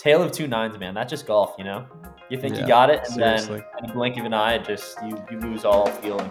tale of two nines, man. That's just golf, you know. You think Yeah, you got it, and seriously. then in a blink of an eye, just you you lose all feeling.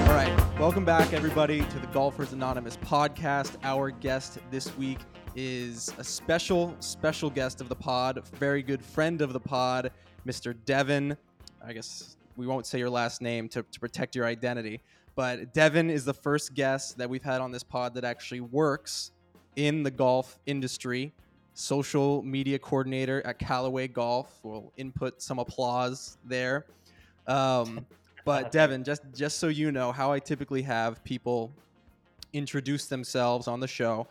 All right. Welcome back, everybody, to the Golfers Anonymous podcast. Our guest this week is a special, special guest of the pod, very good friend of the pod, Mr. Deven. I guess we won't say your last name to, to protect your identity, but Deven is the first guest that we've had on this pod that actually works in the golf industry. Social media coordinator at Callaway Golf. We'll input some applause there. Um, but Deven, just just so you know, how I typically have people introduce themselves on the show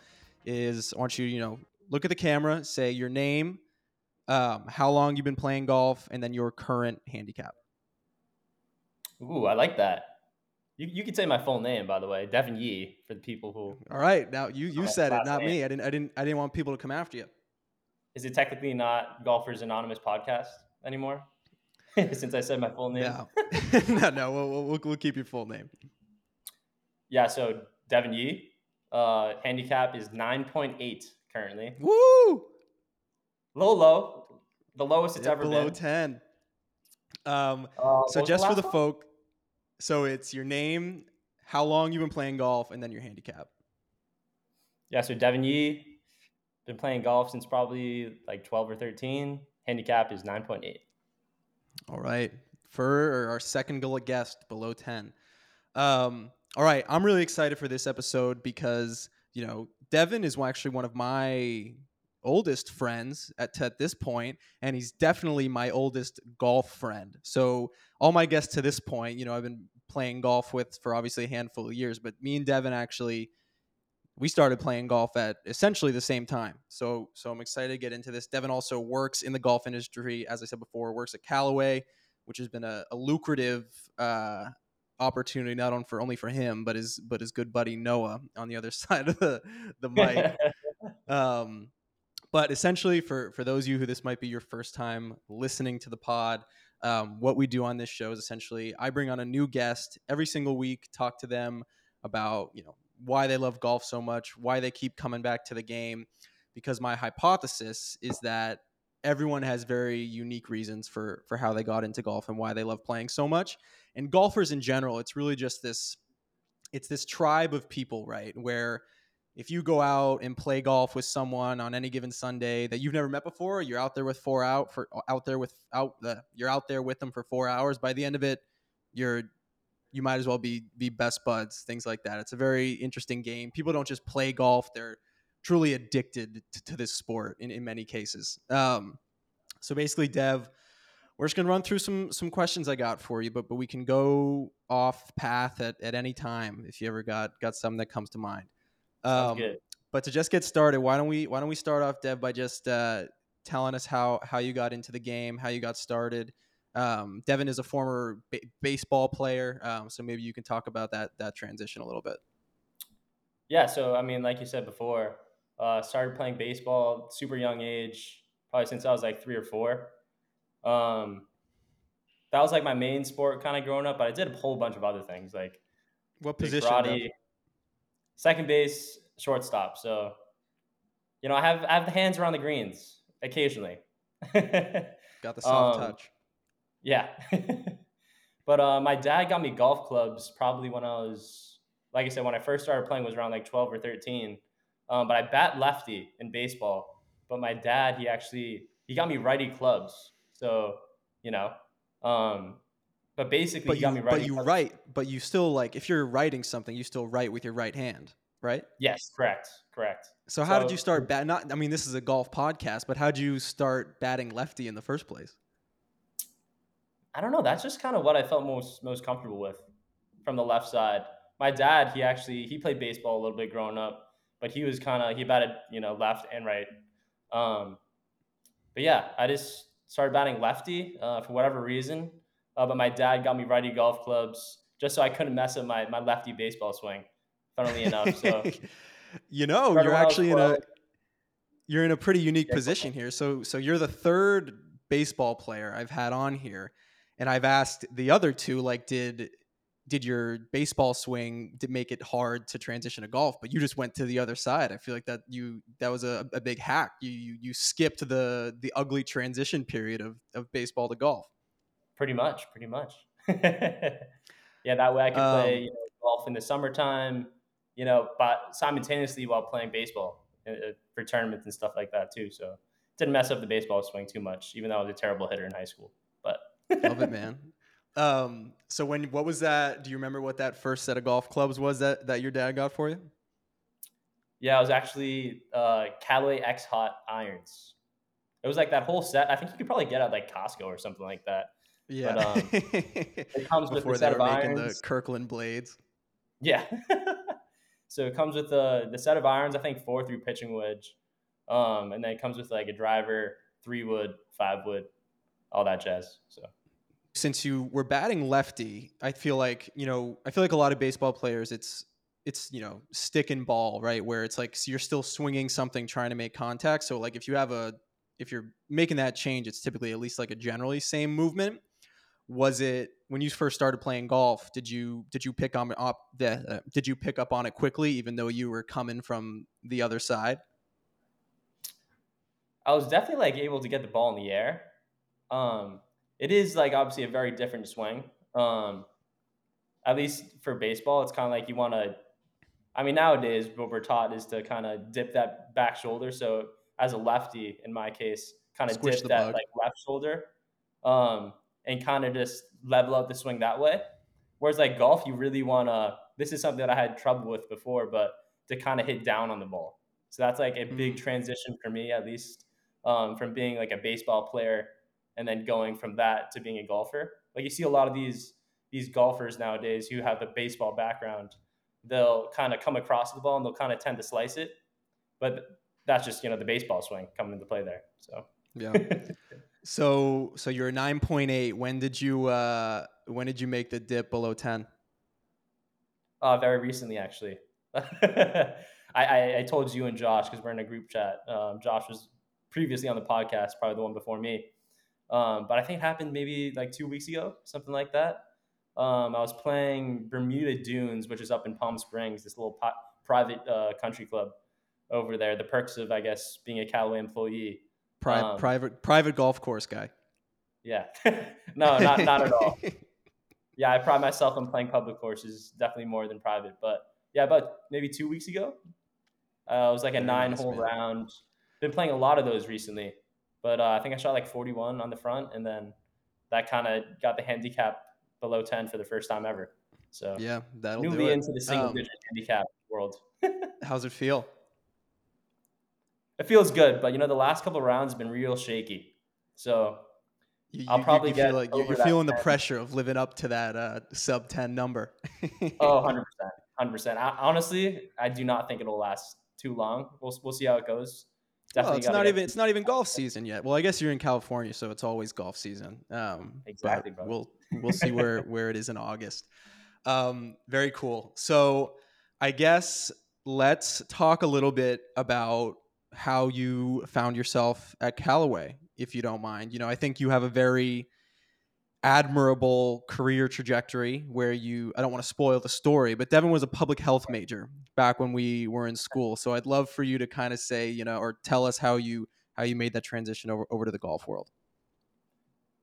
is I want you, you know, look at the camera, say your name, um, how long you've been playing golf, and then your current handicap. Ooh, I like that. You you could say my full name, by the way, Deven Yee, for the people who. All right, now you you said it, not name. me. I didn't I didn't I didn't want people to come after you. Is it technically not Golfers Anonymous podcast anymore? Since I said my full name. No, no, no. We'll, we'll- we'll keep your full name. Yeah, so Deven Yee, uh, handicap is 9.8 currently. Woo! Low, low. The lowest it's Yeah, ever below been. ten. Um, Uh, so just for the one? folk, so it's your name, how long you've been playing golf, and then your handicap. Yeah, so Deven Yee, been playing golf since probably like 12 or 13. Handicap is 9.8. All right. For our second goal guest below 10. Um, all right. I'm really excited for this episode because, you know, Deven is actually one of my oldest friends at, at this point, and he's definitely my oldest golf friend. So, all my guests to this point, you know, I've been playing golf with for obviously a handful of years, but me and Deven actually we started playing golf at essentially the same time. So so I'm excited to get into this. Deven also works in the golf industry, as I said before, works at Callaway, which has been a, a lucrative uh, opportunity not on for only for him, but his but his good buddy Noah on the other side of the the mic. um, but essentially, for for those of you who this might be your first time listening to the pod, um, what we do on this show is essentially I bring on a new guest every single week, talk to them about you know why they love golf so much, why they keep coming back to the game, because my hypothesis is that everyone has very unique reasons for for how they got into golf and why they love playing so much. And golfers in general, it's really just this it's this tribe of people, right? Where if you go out and play golf with someone on any given Sunday that you've never met before, you're out there with four out for out there with out the you're out there with them for four hours. By the end of it, you're you might as well be be best buds, things like that. It's a very interesting game. People don't just play golf; they're truly addicted to, to this sport in, in many cases. Um, so basically, Dev, we're just gonna run through some some questions I got for you, but but we can go off path at, at any time if you ever got got something that comes to mind. Um, but to just get started, why don't we why don't we start off, Dev, by just uh, telling us how how you got into the game, how you got started. Um, Deven is a former ba- baseball player, um, so maybe you can talk about that that transition a little bit. Yeah, so I mean, like you said before, uh, started playing baseball super young age, probably since I was like three or four. Um, that was like my main sport kind of growing up, but I did a whole bunch of other things like What position? Karate, second base, shortstop. So, you know, I have I have the hands around the greens occasionally. Got the soft Um, touch. Yeah. but uh, my dad got me golf clubs probably when I was, like I said, when I first started playing was around like 12 or 13. Um, but I bat lefty in baseball. But my dad, he actually, he got me righty clubs. So, you know, um, but basically But you me righty but you write, but you still like if you're writing something, you still write with your right hand, right? Yes, correct, correct. So how did you start bat? Not, I mean, this is a golf podcast, but how did you start batting lefty in the first place? I don't know. That's just kind of what I felt most most comfortable with from the left side. My dad, he actually he played baseball a little bit growing up, but he was kind of he batted you know left and right. Um, but yeah, I just started batting lefty uh, for whatever reason. Uh, but my dad got me righty golf clubs just so I couldn't mess up my my lefty baseball swing. Funnily enough, so you know, you're when I was actually in a you're in a pretty unique Yeah, position here. So so you're the third baseball player I've had on here, and I've asked the other two like, did did your baseball swing make it hard to transition to golf, but you just went to the other side. I feel like that you that was a, a big hack. You, you you skipped the the ugly transition period of of baseball to golf. Pretty much, pretty much. yeah, that way I could um, play you know, golf in the summertime, you know, but simultaneously while playing baseball uh, uh, for tournaments and stuff like that too. So didn't mess up the baseball swing too much, even though I was a terrible hitter in high school. But love it, man. Um, so when what was that? Do you remember what that first set of golf clubs was that that your dad got for you? Yeah, it was actually uh, Callaway X Hot irons. It was like that whole set. I think you could probably get at like Costco or something like that. Yeah, but, um, it comes with the set of irons. the Kirkland blades. Yeah. so it comes with the the set of irons. I think four through pitching wedge, um, and then it comes with like a driver, three wood, five wood, all that jazz. So since you were batting lefty, I feel like you know I feel like a lot of baseball players it's it's you know stick and ball right where it's like so you're still swinging something trying to make contact. So like if you have a if you're making that change, it's typically at least like a generally same movement. Was it when you first started playing golf? Did you did you pick on up the uh, did you pick up on it quickly, even though you were coming from the other side? I was definitely like able to get the ball in the air. Um, it is like obviously a very different swing. Um, at least for baseball, it's kind of like you want to. I mean, nowadays what we're taught is to kind of dip that back shoulder. So as a lefty, in my case, kind of dip that bug. like left shoulder, um, and kind of just level up the swing that way. Whereas like golf, you really want to. This is something that I had trouble with before, but to kind of hit down on the ball. So that's like a big mm. transition for me, at least, um, from being like a baseball player and then going from that to being a golfer. Like you see a lot of these these golfers nowadays who have the baseball background, they'll kind of come across the ball and they'll kind of tend to slice it. But that's just, you know, the baseball swing coming into play there. So Yeah. so so you're 9.8. When did you uh when did you make the dip below 10? Uh very recently actually. I, I, I told you and Josh because we're in a group chat. Um, Josh was previously on the podcast, probably the one before me. Um, but I think it happened maybe like two weeks ago, something like that. Um, I was playing Bermuda Dunes, which is up in Palm Springs, this little private uh, country club over there. The perks of, I guess, being a Callaway employee. Pri- um, private private golf course guy. Yeah, no, not not at all. yeah, I pride myself on playing public courses, definitely more than private. But yeah, about maybe two weeks ago, uh, it was like a Very nine nice, hole man. round. Been playing a lot of those recently. But uh, I think I shot like 41 on the front, and then that kind of got the handicap below 10 for the first time ever. So yeah, that'll newly do it. into the single um, digit handicap world. how's it feel? It feels good, but you know the last couple rounds have been real shaky. So you, I'll probably you, get like you're feeling 10. the pressure of living up to that uh, sub 10 number. oh, 100 percent, hundred percent. Honestly, I do not think it'll last too long. We'll we'll see how it goes. Definitely well, it's not even it's not even golf season yet. Well, I guess you're in California, so it's always golf season. Um, exactly, bro. We'll we'll see where where it is in August. Um, very cool. So I guess let's talk a little bit about how you found yourself at Callaway, if you don't mind. You know, I think you have a very admirable career trajectory where you I don't want to spoil the story, but Deven was a public health major back when we were in school. So I'd love for you to kind of say, you know, or tell us how you how you made that transition over, over to the golf world.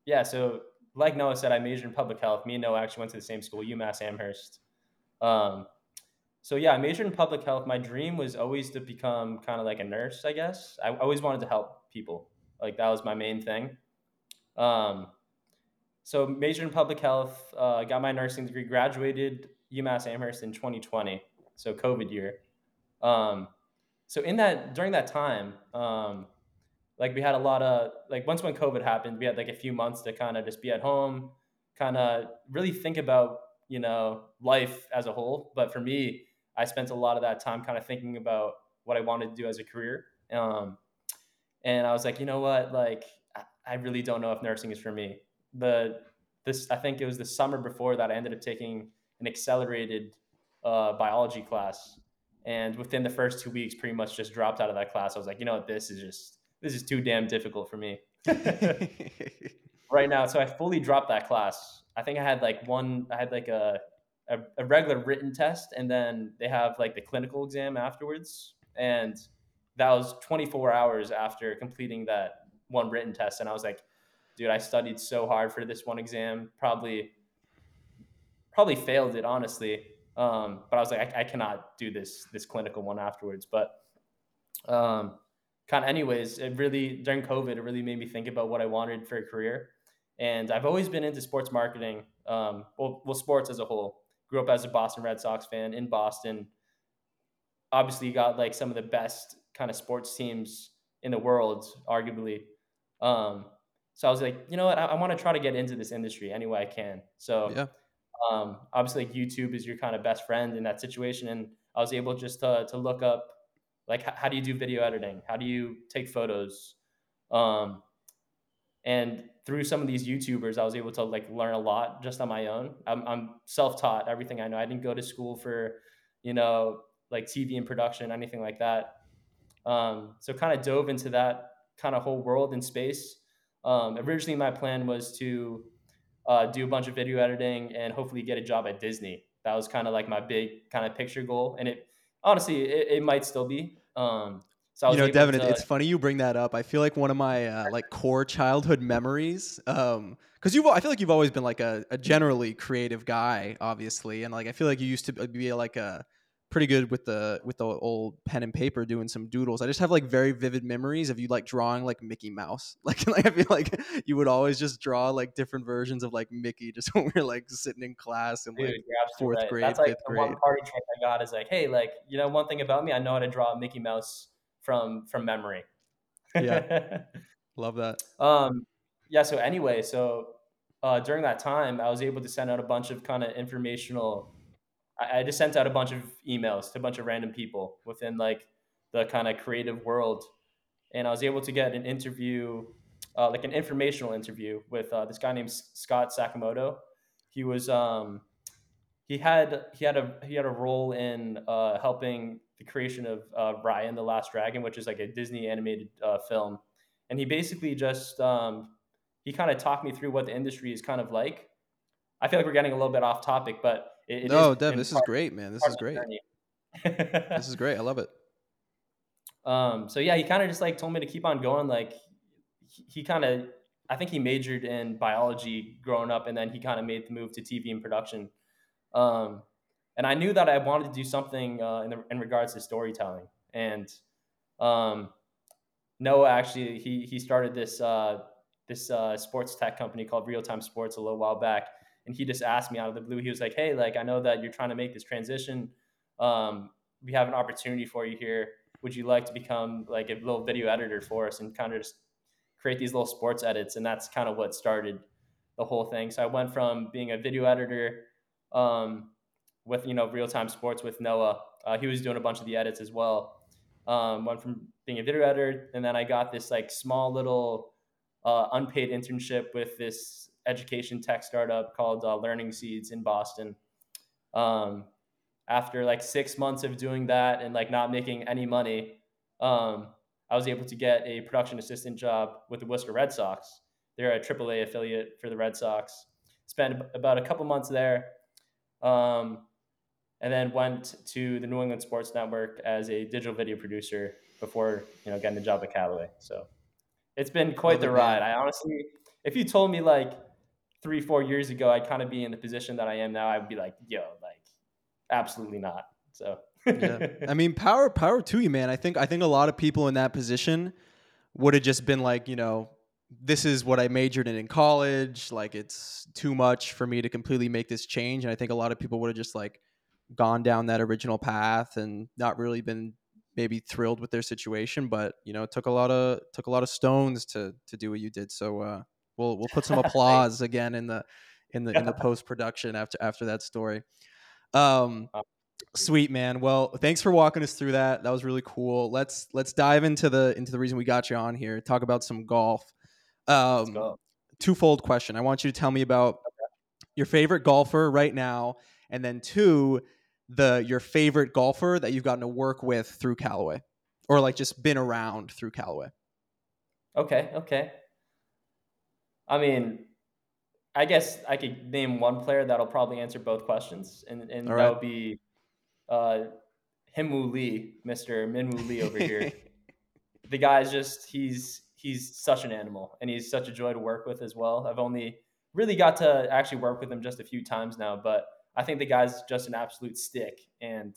Yeah, so like Noah said, I majored in public health. Me and Noah actually went to the same school, UMass Amherst. Um, so yeah, I majored in public health. My dream was always to become kind of like a nurse, I guess. I always wanted to help people. Like that was my main thing. Um, so majored in public health, uh, got my nursing degree, graduated UMass Amherst in 2020, so COVID year. Um, so in that during that time, um, like we had a lot of like once when COVID happened, we had like a few months to kind of just be at home, kind of really think about you know life as a whole. But for me, I spent a lot of that time kind of thinking about what I wanted to do as a career. Um, and I was like, you know what, like I really don't know if nursing is for me the this I think it was the summer before that I ended up taking an accelerated uh, biology class, and within the first two weeks, pretty much just dropped out of that class. I was like, you know what, this is just this is too damn difficult for me right now. So I fully dropped that class. I think I had like one, I had like a a, a regular written test, and then they have like the clinical exam afterwards. And that was 24 hours after completing that one written test, and I was like, dude, I studied so hard for this one exam, probably probably failed it honestly. Um, but I was like, I, I, cannot do this this clinical one afterwards. But um, kind of, anyways, it really during COVID, it really made me think about what I wanted for a career. And I've always been into sports marketing, um, well, well, sports as a whole. Grew up as a Boston Red Sox fan in Boston. Obviously, got like some of the best kind of sports teams in the world, arguably. Um, so I was like, you know what, I, I want to try to get into this industry any way I can. So yeah. um, obviously, like YouTube is your kind of best friend in that situation, and I was able just to to look up like how, how do you do video editing, how do you take photos, um, and through some of these YouTubers, I was able to like learn a lot just on my own. I'm, I'm self taught everything I know. I didn't go to school for, you know, like TV and production, anything like that. Um, so kind of dove into that kind of whole world in space. Um, originally, my plan was to uh, do a bunch of video editing and hopefully get a job at Disney. That was kind of like my big kind of picture goal, and it honestly it, it might still be. Um, so you know, Deven, to, it's funny you bring that up. I feel like one of my uh, like core childhood memories, um, because you, I feel like you've always been like a, a generally creative guy, obviously, and like I feel like you used to be like a pretty good with the with the old pen and paper doing some doodles. I just have like very vivid memories of you like drawing like Mickey Mouse. Like, like I feel like you would always just draw like different versions of like Mickey just when we are like sitting in class in like fourth right. grade, That's like fifth the grade. One party trick I got is like, hey, like you know, one thing about me, I know how to draw Mickey Mouse from from memory. yeah, love that. Um, yeah. So anyway, so uh, during that time, I was able to send out a bunch of kind of informational I, I just sent out a bunch of emails to a bunch of random people within like the kind of creative world, and I was able to get an interview, uh, like an informational interview with uh, this guy named Scott Sakamoto. He was um, he had he had a he had a role in uh, helping the creation of uh, Raya the Last Dragon, which is like a Disney animated uh, film, and he basically just um, he kind of talked me through what the industry is kind of like. I feel like we're getting a little bit off topic, but it, it no, Dev, this part, is great, man. This is great. this is great. I love it. Um, so yeah, he kind of just like told me to keep on going. Like he, he kind of, I think he majored in biology growing up, and then he kind of made the move to TV and production. Um, and I knew that I wanted to do something uh, in, the, in regards to storytelling. And um, Noah actually he he started this uh, this uh, sports tech company called Real Time Sports a little while back, and he just asked me out of the blue. He was like, "Hey, like I know that you're trying to make this transition. Um, we have an opportunity for you here. Would you like to become like a little video editor for us and kind of just create these little sports edits?" And that's kind of what started the whole thing. So I went from being a video editor um, with you know real time sports with Noah. Uh, he was doing a bunch of the edits as well. Um, went from being a video editor, and then I got this like small little uh, unpaid internship with this education tech startup called uh, Learning Seeds in Boston. Um, after like six months of doing that and like not making any money, um, I was able to get a production assistant job with the Worcester Red Sox. They're a AAA affiliate for the Red Sox. Spent about a couple months there, um, and then went to the New England Sports Network as a digital video producer before you know getting the job at Callaway. So it's been quite the ride. I honestly, if you told me like three, four years ago, I'd kind of be in the position that I am now. I'd be like, yo, like, absolutely not. So yeah, I mean, power, power to you, man. I think, I think a lot of people in that position would have just been like, you know, this is what I majored in in college. Like, it's too much for me to completely make this change. And I think a lot of people would have just like gone down that original path and not really been maybe thrilled with their situation. But you know, it took a lot of took a lot of stones to to do what you did. So uh, We'll we'll put some applause again in the in the in the post production after after that story. Um, sweet man. Well, thanks for walking us through that. That was really cool. Let's let's dive into the into the reason we got you on here. Talk about some golf. Um, twofold question. I want you to tell me about your favorite golfer right now, and then two, the your favorite golfer that you've gotten to work with through Callaway, or like just been around through Callaway. Okay. Okay. I mean, I guess I could name one player that'll probably answer both questions, and and All that would be uh, Minwoo Lee, Mister Minwoo Lee over here. the guy's just he's he's such an animal, and he's such a joy to work with as well. I've only really got to actually work with him just a few times now, but I think the guy's just an absolute stick, and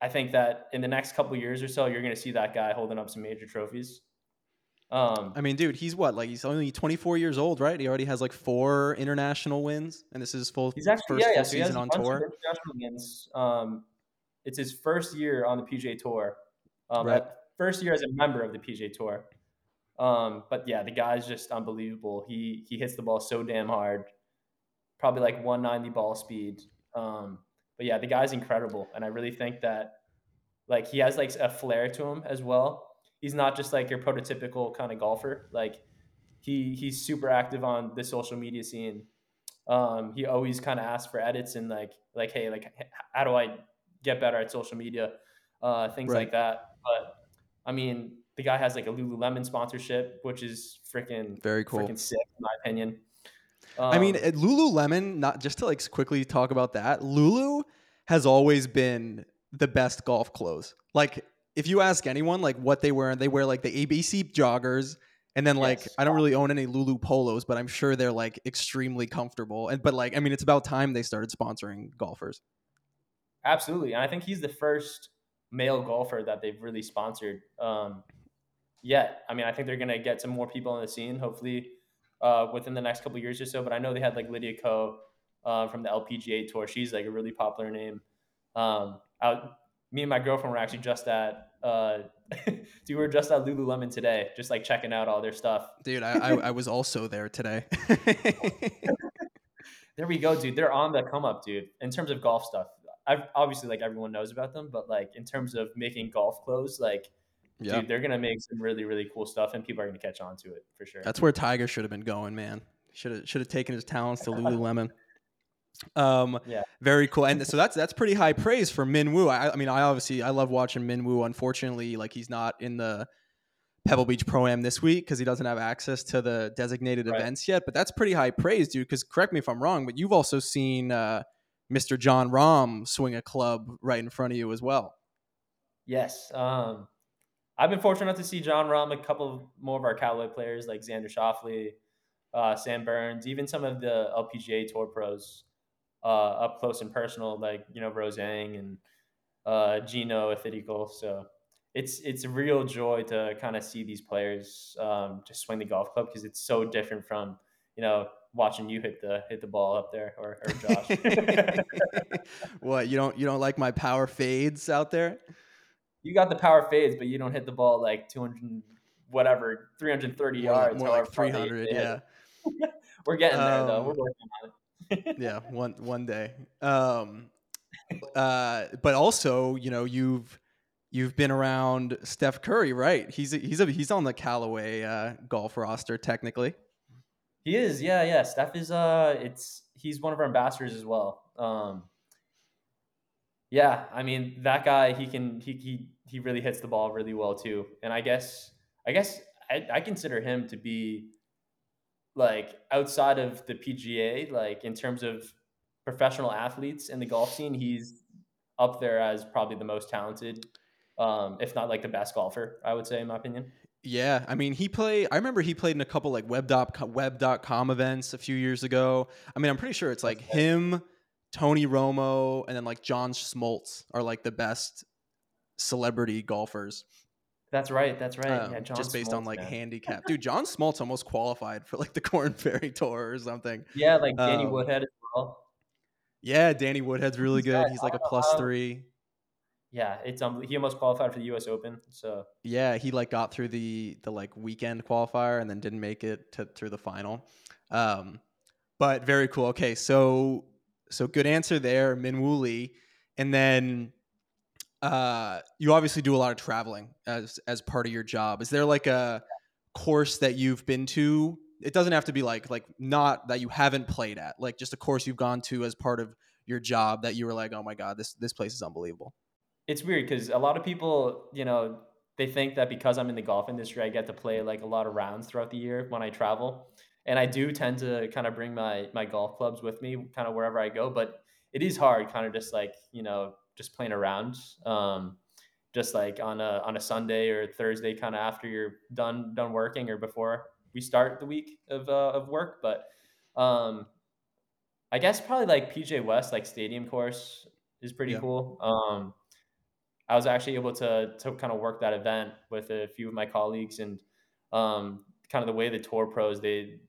I think that in the next couple years or so, you're going to see that guy holding up some major trophies. Um, I mean, dude, he's what? Like he's only 24 years old, right? He already has like four international wins, and this is his full he's actually first yeah, yeah. full So season on tour. wins. Um, it's his first year on the PGA Tour. Um, Right. First year as a member of the PGA Tour. Um, but yeah, the guy's just unbelievable. He he hits the ball so damn hard, probably like 190 ball speed. Um, but yeah, the guy's incredible, and I really think that like he has like a flair to him as well. He's not just like your prototypical kind of golfer. Like he he's super active on the social media scene. Um, he always kind of asks for edits and like like hey like how do I get better at social media, uh, things Right. like that. But I mean, the guy has like a Lululemon sponsorship, which is freaking Very cool. freaking sick in my opinion. I mean, Um, Lululemon, not just to like quickly talk about that. Lulu has always been the best golf clothes. Like, if you ask anyone, like what they wear, and they wear like the ABC joggers, and then like Yes. I don't really own any Lulu polos, but I'm sure they're like extremely comfortable. And but like I mean, it's about time they started sponsoring golfers. Absolutely, and I think he's the first male golfer that they've really sponsored um, yet. I mean, I think they're gonna get some more people on the scene, hopefully uh, within the next couple of years or so. But I know they had like Lydia Ko uh, from the LPGA tour. She's like a really popular name. Um, I, me and my girlfriend were actually just at. Uh, we were just at Lululemon today, just like checking out all their stuff. Dude, I, I, I was also there today. There we go, dude. They're on the come up, dude. In terms of golf stuff, I've obviously like everyone knows about them, but like in terms of making golf clothes, like yeah, dude, they're gonna make some really really cool stuff, and people are gonna catch on to it for sure. that's where Tiger should have been going, man. Should have should have taken his talents to Lululemon. Um, Yeah. very cool. And so that's that's pretty high praise for Minwoo. I, I mean, I obviously I love watching Min Woo. Unfortunately, like he's not in the Pebble Beach Pro Am this week because he doesn't have access to the designated Right. events yet. But that's pretty high praise, dude. Because correct me if I'm wrong, but you've also seen uh, Mr. Jon Rahm swing a club right in front of you as well. Yes. Um, I've been fortunate enough to see Jon Rahm, a couple of more of our Callaway players like Xander Schauffele, uh, Sam Burns, even some of the LPGA Tour pros uh, up close and personal, like you know Rose Zhang and uh, Jeeno Thitikul. So it's it's a real joy to kind of see these players um, just swing the golf club because it's so different from you know watching you hit the hit the ball up there or, or Josh. what you don't you don't like my power fades out there? You got the power fades, but you don't hit the ball like 200, whatever, 330 More yards. more like 300. Yeah. We're getting there though. Um, We're working on it. yeah one one day um uh but also you know you've you've been around steph curry right he's a, he's a, he's on the callaway uh golf roster technically He is, yeah, yeah. Steph is uh it's he's one of our ambassadors as well. Um yeah, I mean that guy he can he he he really hits the ball really well too. And I guess I guess I, I consider him to be like outside of the PGA, like in terms of professional athletes in the golf scene, he's up there as probably the most talented, um, if not like the best golfer, I would say in my opinion. yeah i mean he played i remember he played in a couple like web dot web.com events a few years ago i mean i'm pretty sure it's like him tony romo and then like john smoltz are like the best celebrity golfers That's right. That's right. um, yeah, John just based on like man. handicap dude john smoltz almost qualified for like the Korn Ferry tour or something Yeah, like Danny Um, Woodhead as well. Yeah, Danny Woodhead's really He's good. He's like a plus how- three. Yeah, it's um he almost qualified for the U.S. Open. So Yeah, he like got through the the like weekend qualifier and then didn't make it to through the final. Um, but very cool. Okay, so so good answer there, Minwoo Lee, and then uh, you obviously do a lot of traveling as as part of your job. Is there like a course that you've been to? It doesn't have to be like like not that you haven't played at, like just a course you've gone to as part of your job that you were like, oh my god, this this place is unbelievable. it's weird because a lot of people, you know, they think that because I'm in the golf industry, I get to play like a lot of rounds throughout the year when I travel. And I do tend to kind of bring my my golf clubs with me, kind of wherever I go. But it is hard, kind of just like you know, just playing around. Um, just like on a on a Sunday or Thursday, kind of after you're done done working or before we start the week of uh, of work. But um, I guess probably like PGA West, like stadium course, is pretty Yeah. cool. Um, I was actually able to to kind of work that event with a few of my colleagues, and um, kind of the way the tour pros they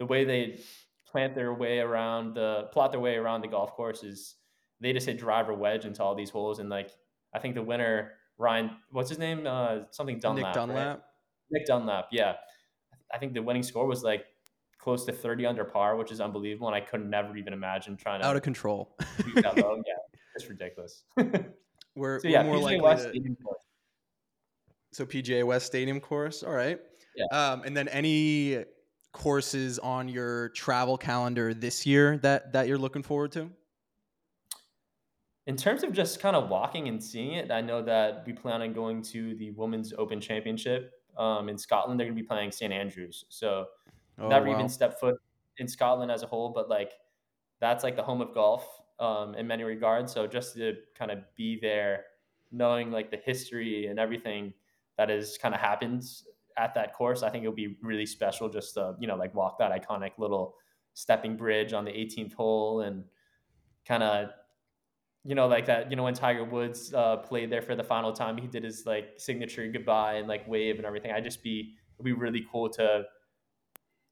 the way they plant their way around the plot their way around the golf course is they just hit driver wedge into all these holes, and like I think the winner Ryan, what's his name? Uh, something Nick Dunlap, right? Dunlap. Nick Dunlap, yeah. I think the winning score was like close to 30 under par, which is unbelievable. And I could never even imagine trying to Out of control. Yeah, it's ridiculous. so we're, yeah, we're more PGA likely West to stadium course. so PGA West Stadium course. All right. Yeah. Um, and then any courses on your travel calendar this year that that you're looking forward to? In terms of just kind of walking and seeing it, I know that we plan on going to the Women's Open Championship um, in Scotland. They're going to be playing St Andrews. So Oh never even wow. stepped foot in Scotland as a whole, but like that's like the home of golf um, in many regards. So just to kind of be there, knowing like the history and everything that has kind of happened at that course, I think it'll be really special just to you know like walk that iconic little stepping bridge on the 18th hole and kind of you know like that you know when Tiger Woods uh, played there for the final time, he did his like signature goodbye and like wave and everything. I just be it'd be really cool to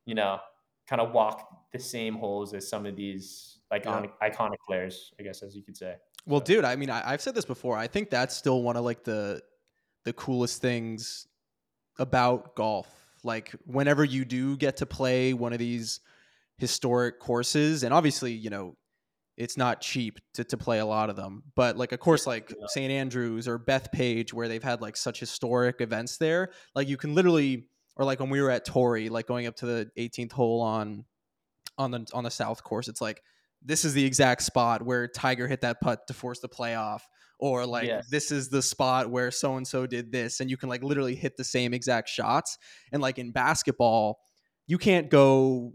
you know, kind of walk the same holes as some of these like Yeah. iconic, iconic players, I guess, as you could say. Well, So dude, I mean, I, I've said this before. I think that's still one of like the the coolest things about golf. Like whenever you do get to play one of these historic courses, and obviously, you know, it's not cheap to, to play a lot of them, but like a course like yeah, St. Andrews or Bethpage, where they've had like such historic events there, like you can literally, or like when we were at Torrey, like going up to the 18th hole on on the on the south course, it's like this is the exact spot where Tiger hit that putt to force the playoff, or like yes, this is the spot where so and so did this, and you can like literally hit the same exact shots. And like in basketball, you can't go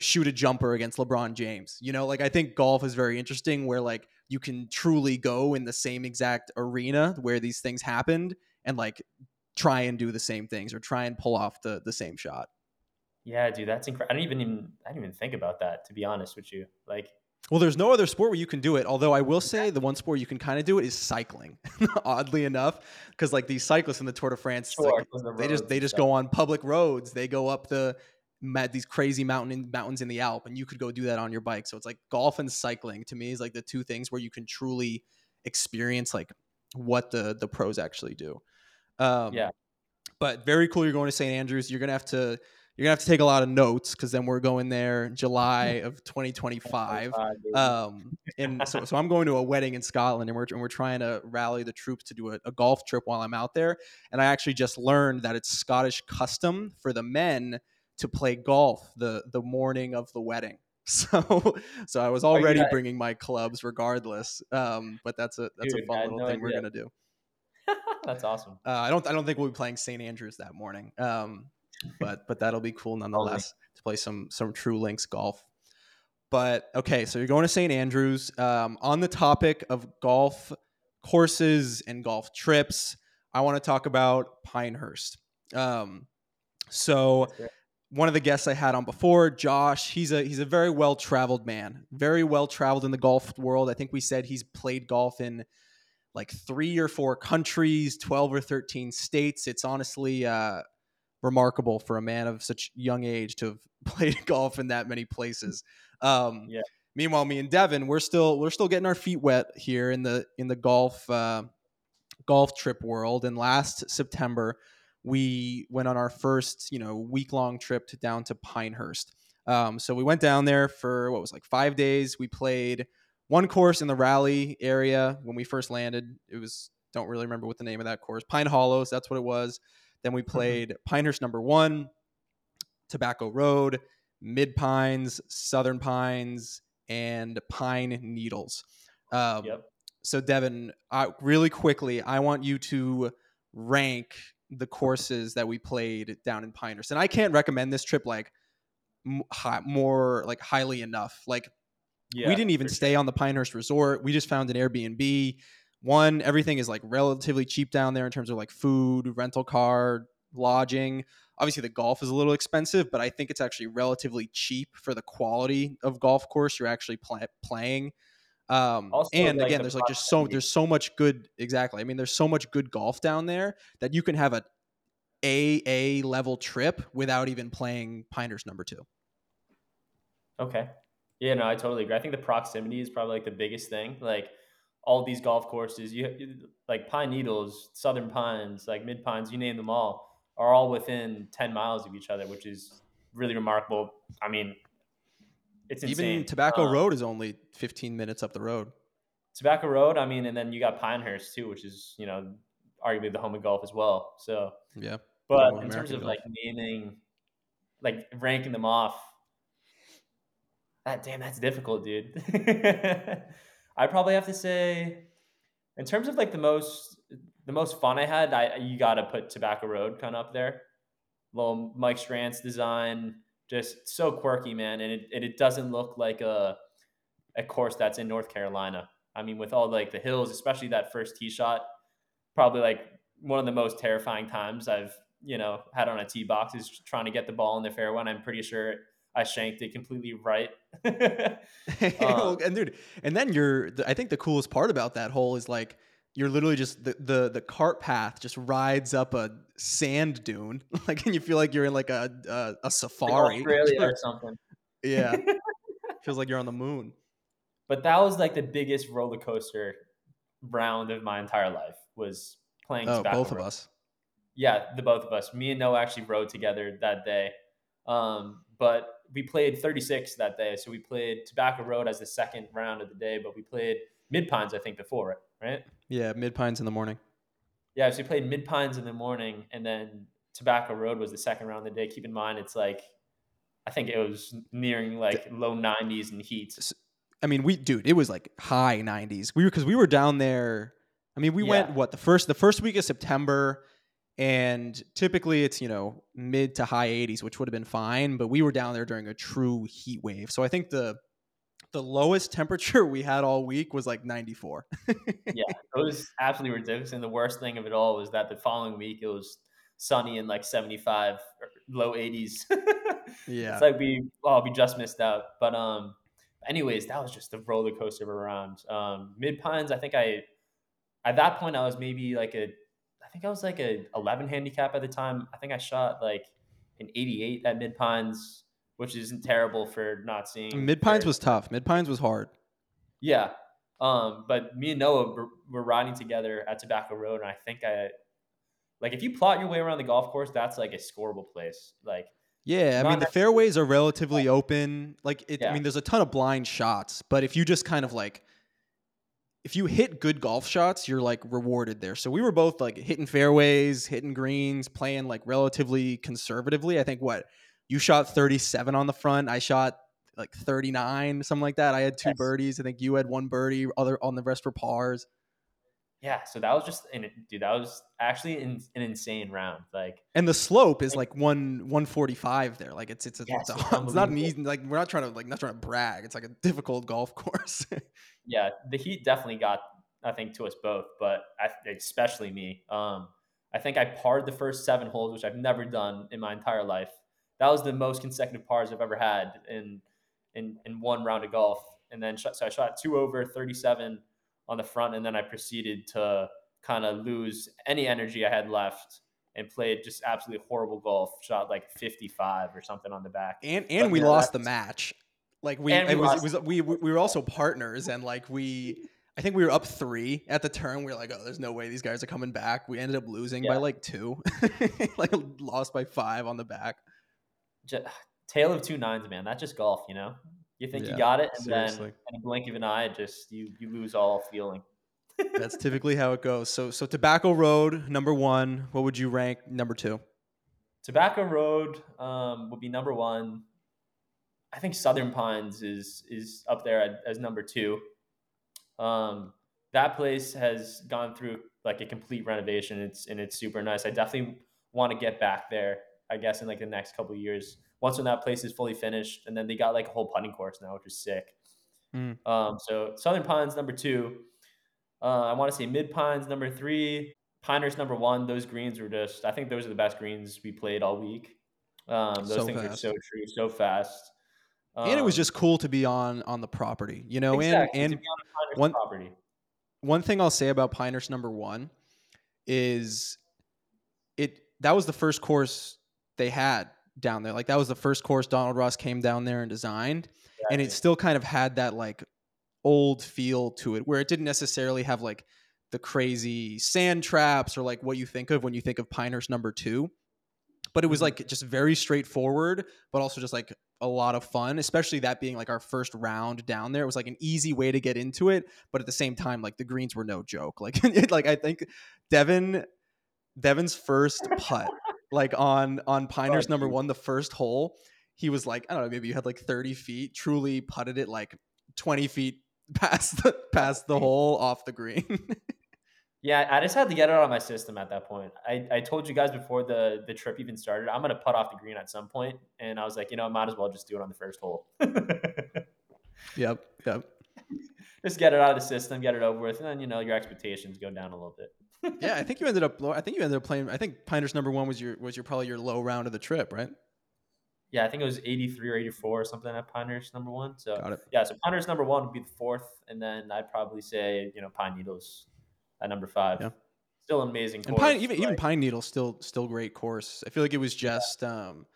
shoot a jumper against LeBron James. You know, like I think golf is very interesting where like you can truly go in the same exact arena where these things happened and like try and do the same things or try and pull off the the same shot. yeah, dude, that's incredible. I didn't even, even I didn't even think about that to be honest with you. Like, Well, there's no other sport where you can do it. Although I will say the one sport you can kind of do it is cycling. Oddly enough, because like these cyclists in the Tour de France, sure, like the they just they just go on public roads. They go up the these crazy mountain mountains in the Alp, and you could go do that on your bike. So it's like golf and cycling to me is like the two things where you can truly experience like what the the pros actually do. Um, Yeah, but very cool. You're going to St. Andrews. You're gonna have to you're gonna have to take a lot of notes because then we're going there July of 2025. Um, and so, so I'm going to a wedding in Scotland, and we're and we're trying to rally the troops to do a, a golf trip while I'm out there. And I actually just learned that it's Scottish custom for the men to play golf the the morning of the wedding. So, so I was oh, already got, bringing my clubs regardless. Um, but that's a that's a dude, I fun little no thing we're gonna do. that's awesome. Uh, I don't I don't think we'll be playing St. Andrews that morning. Um, but but that'll be cool nonetheless to play some some True Links golf. But okay, so you're going to St. Andrews. Um, on the topic of golf courses and golf trips, I want to talk about Pinehurst. Um, so one of the guests I had on before, Josh, he's a he's a very well traveled man, very well traveled in the golf world. I think we said he's played golf in like three or four countries, twelve or thirteen states. It's honestly uh, remarkable for a man of such young age to have played golf in that many places. Um, Yeah. Meanwhile, me and Deven, we're still we're still getting our feet wet here in the in the golf uh, golf trip world. And last September, we went on our first you know week long trip to down to Pinehurst. Um, so we went down there for what was like five days. We played one course in the Raleigh area when we first landed. It was don't really remember what the name of that course. Pine Hollows, that's what it was. Then we played Pinehurst number one, Tobacco Road, Mid Pines, Southern Pines, and Pine Needles. Um, Yep. so Deven, I, really quickly, I want you to rank the courses that we played down in Pinehurst. And I can't recommend this trip like high, more like highly enough. Like Yeah, we didn't even stay sure. on the Pinehurst Resort. We just found an Airbnb. One, everything is like relatively cheap down there in terms of like food, rental car, lodging. Obviously, the golf is a little expensive, but I think it's actually relatively cheap for the quality of golf course you're actually pla playing. Um, Also, and like again, the there's like just so there's so much good exactly. I mean, there's so much good golf down there that you can have a A A level trip without even playing Pinehurst number two. Okay. Yeah, no, I totally agree. I think the proximity is probably like the biggest thing. Like all these golf courses, you, like Pine Needles, Southern Pines, like Mid Pines, you name them all, are all within ten miles of each other, which is really remarkable. I mean, it's Even. Tobacco Um, Road is only 15 minutes up the road. Tobacco Road, I mean, and then you got Pinehurst too, which is you know arguably the home of golf as well. So, Yeah. but in terms of golf. like naming, like ranking them off, that damn, that's difficult, dude. I probably have to say, in terms of like the most the most fun I had, I you got to put Tobacco Road kind of up there. Little Mike Strantz design, just so quirky, man, and it and it doesn't look like a a course that's in North Carolina. I mean, with all like the hills, especially that first tee shot, probably like one of the most terrifying times I've you know had on a tee box is trying to get the ball in the fairway. I'm pretty sure I shanked it completely right. Um, and dude, and then you're. the- I think the coolest part about that hole is like you're literally just the the the cart path just rides up a sand dune, like, and you feel like you're in like a a, a safari. Australia or something. yeah, feels like you're on the moon. but that was like the biggest roller coaster round of my entire life was playing Oh, both of us. Yeah, the both of us. Me and Noah actually rode together that day. Um, but we played 36 that day. So we played Tobacco Road as the second round of the day, but we played Mid Pines, I think, before it, right? Yeah, mid pines in the morning. Yeah, so we played Mid Pines in the morning, and then Tobacco Road was the second round of the day. Keep in mind, it's like, I think it was nearing like low 90s in heat. I mean, we dude, it was like high 90s. We were because we were down there. I mean, we went what the first the first week of September, and typically it's you know mid to high 80s, which would have been fine. But we were down there during a true heat wave. So I think the the lowest temperature we had all week was like 94. yeah, it was absolutely ridiculous. And the worst thing of it all was that the following week it was sunny and like 75 or low 80s. Yeah. It's like we oh we just missed out. But um anyways, that was just the roller coaster around. Um Mid Pines, I think I at that point I was maybe like a think I was like a 11 handicap at the time. I think I shot like an 88 at Mid Pines, which isn't terrible for not seeing Mid Pines was tough. Mid Pines was hard. yeah. Um, but me and Noah were, were riding together at Tobacco Road, and I think I like if you plot your way around the golf course, that's like a scoreable place. Like Yeah, I mean the fairways are relatively open. Like it, I mean, there's a ton of blind shots, but if you just kind of like, if you hit good golf shots, you're like rewarded there. So we were both like hitting fairways, hitting greens, playing like relatively conservatively. I think what you shot 37 on the front, I shot like 39, something like that. I had two Yes. birdies. I think you had one birdie. Other on the rest were pars. yeah, so that was just an, dude, that was actually in, an insane round. Like And the slope is like one 145 there. Like it's it's a, Yes, it's, a, it's not an easy like we're not trying to like not trying to brag. It's like a difficult golf course. Yeah, the heat definitely got I think to us both, but I, especially me. Um, I think I parred the first seven holes, which I've never done in my entire life. That was the most consecutive pars I've ever had in in in one round of golf. And then so I shot two over, thirty seven on the front, and then I proceeded to kind of lose any energy I had left and played just absolutely horrible golf. Shot like fifty five or something on the back. and and But we lost the match. Like we, And we it was, it was we we were also partners, and like we, I think we were up three at the turn. We were like, oh, there's no way these guys are coming back. We ended up losing by like two, like lost by five on the back. just, tale of two nines, man. That's just golf, you know. You think Yeah, you got it, and seriously. then in a blink of an eye, just you you lose all feeling. That's typically how it goes. So so Tobacco Road number one. What would you rank number two? Tobacco Road um, would be number one. I think Southern Pines is is up there at, as number two. Um, that place has gone through like a complete renovation. It's and it's super nice. I definitely want to get back there. I guess in like the next couple of years once when that place is fully finished, and then they got like a whole putting course now, which is sick. Mm. Um, so Southern Pines number two. Uh, I want to say Mid Pines number three. Pinehurst number one. Those greens were just. I think those are the best greens we played all week. Um, those So things are so true, so fast. And it was Um, just cool to be on on the property, you know. exactly, And and on one- property. one thing I'll say about Pinehurst number one is it that was the first course they had down there. Like that was the first course Donald Ross came down there and designed, and it still kind of had that like old feel to it, where it didn't necessarily have like the crazy sand traps or like what you think of when you think of Pinehurst number two. But it was Mhm. like just very straightforward, but also just like a lot of fun, especially that being like our first round down there. It was like an easy way to get into it, but at the same time, like the greens were no joke. Like, like I think Deven, Deven's first putt, like on on Pinehurst number one, the first hole, he was like, I don't know, maybe you had like 30 feet, truly putted it like 20 feet past the past the hole off the green. Yeah, I just had to get it out of my system at that point. I, I told you guys before the the trip even started, I'm gonna putt off the green at some point, and I was like, you know, I might as well just do it on the first hole. yep, yep. just get it out of the system, get it over with, and then you know your expectations go down a little bit. Yeah, I think you ended up. I think you ended up playing. I think Pinehurst number one was your was your probably your low round of the trip, right? yeah, I think it was 83 or 84 or something at Pinehurst number one. So yeah, so Pinehurst number one would be the fourth, and then I'd probably say you know Pine Needles at number five. Yeah. Still an amazing. And Pine, even even Pine Needle still still great course. I feel like it was just. Um,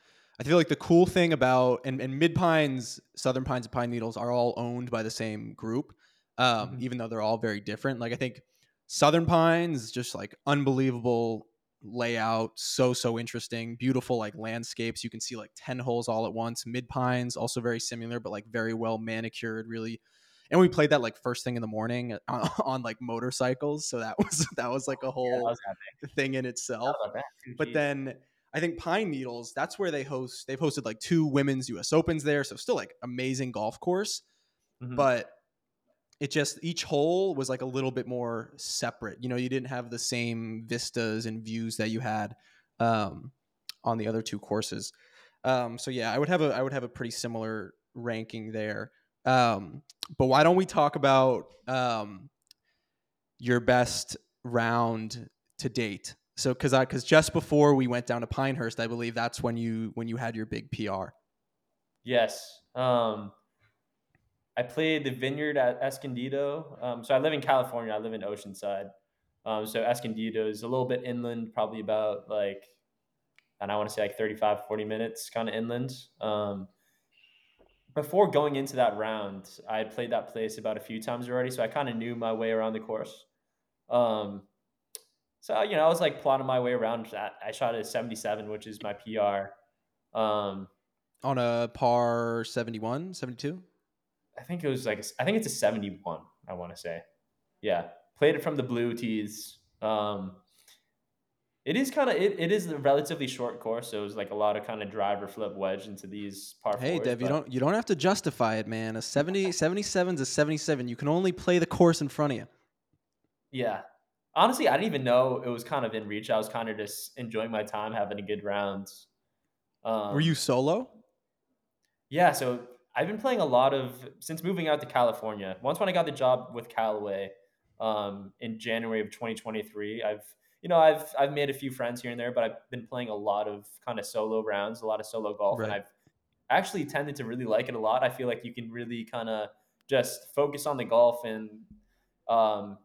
I feel like the cool thing about and, and Mid Pines, Southern Pines, and Pine Needles are all owned by the same group, um, Mhm. even though they're all very different. Like I think Southern Pines just like unbelievable layout, so so interesting, beautiful like landscapes. You can see like ten holes all at once. Mid Pines also very similar, but like very well manicured, really. And we played that like first thing in the morning on, on like motorcycles, so that was that was like a whole that was epic. thing in itself. thought about that too, But then I think Pine Needles, that's where they host. They've hosted like two women's U.S. Opens there, so still like amazing golf course. Mhm. But it just each hole was like a little bit more separate. You know, you didn't have the same vistas and views that you had um, on the other two courses. Um, so yeah, I would have a I would have a pretty similar ranking there. Um, but why don't we talk about um, your best round to date? So because because just before we went down to Pinehurst, I believe that's when you when you had your big PR. Yes. Um, I played the Vineyard at Escondido. Um, so I live in California. I live in Oceanside. Um, so Escondido is a little bit inland, probably about like, and I want to say like 35, 40 minutes kind of inland. Um, before going into that round, I had played that place about a few times already. So I kind of knew my way around the course. Um, so, you know, I was like plotting my way around. I, I shot a 77, which is my PR. Um, on a par 71 72 I think it was like I think it's a 71. I want to say, yeah. Played it from the blue tees. Um, it is kind of it, it is a relatively short course, so it was like a lot of kind of driver flip wedge into these par hey fours, dev you don't you don't have to justify it man a 70 77 is a 77 you can only play the course in front of you Yeah. Honestly, I didn't even know it was kind of in reach. I was kind of just enjoying my time, having a good round. Um, were you solo Yeah, so I've been playing a lot of since moving out to California. Once when I got the job with Callaway um, in January of 2023, I've you know I've I've made a few friends here and there, but I've been playing a lot of kind of solo rounds, a lot of solo golf, and I've actually tended to really like it a lot. I feel like you can really kind of just focus on the golf and um,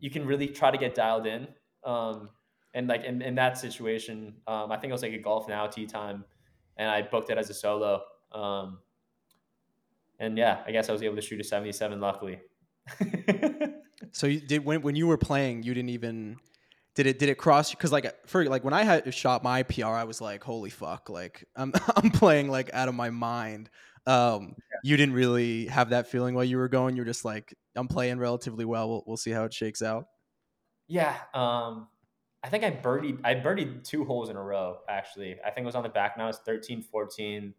you can really try to get dialed in. Um, and like in, in that situation, um, I think it was like a golf now tee time, and I booked it as a solo. Um, and yeah, I guess I was able to shoot a 77 luckily. so you did when, when you were playing you didn't even did it did it cross you because like for like when i had shot my pr i was like holy fuck like i'm i'm playing like out of my mind um you didn't really have that feeling while you were going you're just like i'm playing relatively well we'll, we'll see how it shakes out yeah, um, I think I birdied I birdied two holes in a row actually. I think it was on the back now. It's 13, 14.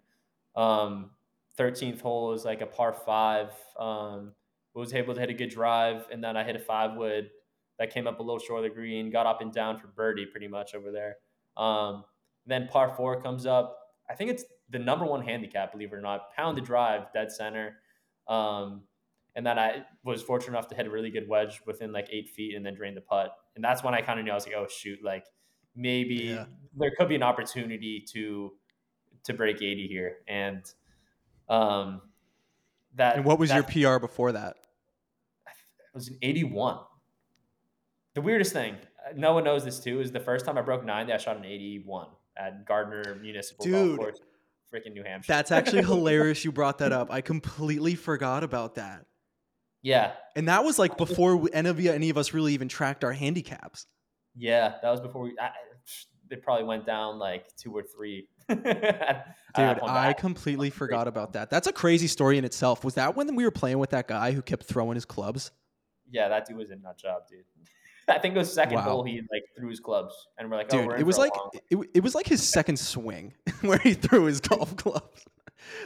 Um, 13th hole is like a par five. Um, was able to hit a good drive, and then I hit a five wood that came up a little short of the green, got up and down for birdie pretty much over there. Um, then par four comes up. I think it's the number one handicap, believe it or not. Pound the drive, dead center. Um, and then I was fortunate enough to hit a really good wedge within like eight feet and then drain the putt. And that's when I kind of knew I was like, oh shoot, like maybe Yeah. there could be an opportunity to to break 80 here. And um that And what was that- your PR before that? It was an 81. The weirdest thing, uh, no one knows this too, is the first time I broke 90, I shot an 81 at Gardner Municipal Dude. Golf Course, freaking New Hampshire. That's actually hilarious you brought that up. I completely forgot about that. yeah, And that was like before any of any of us really even tracked our handicaps. yeah. That was before we. I, they probably went down like two or three. at- at that Dude, I completely forgot about that. That's a crazy story in itself. Was that when we were playing with that guy who kept throwing his clubs? Yeah, that dude was a nut job, dude. I think it was second Wow. hole he like threw his clubs, and we're like, oh, Dude, we're it was like it, it was like his second swing where he threw his golf clubs.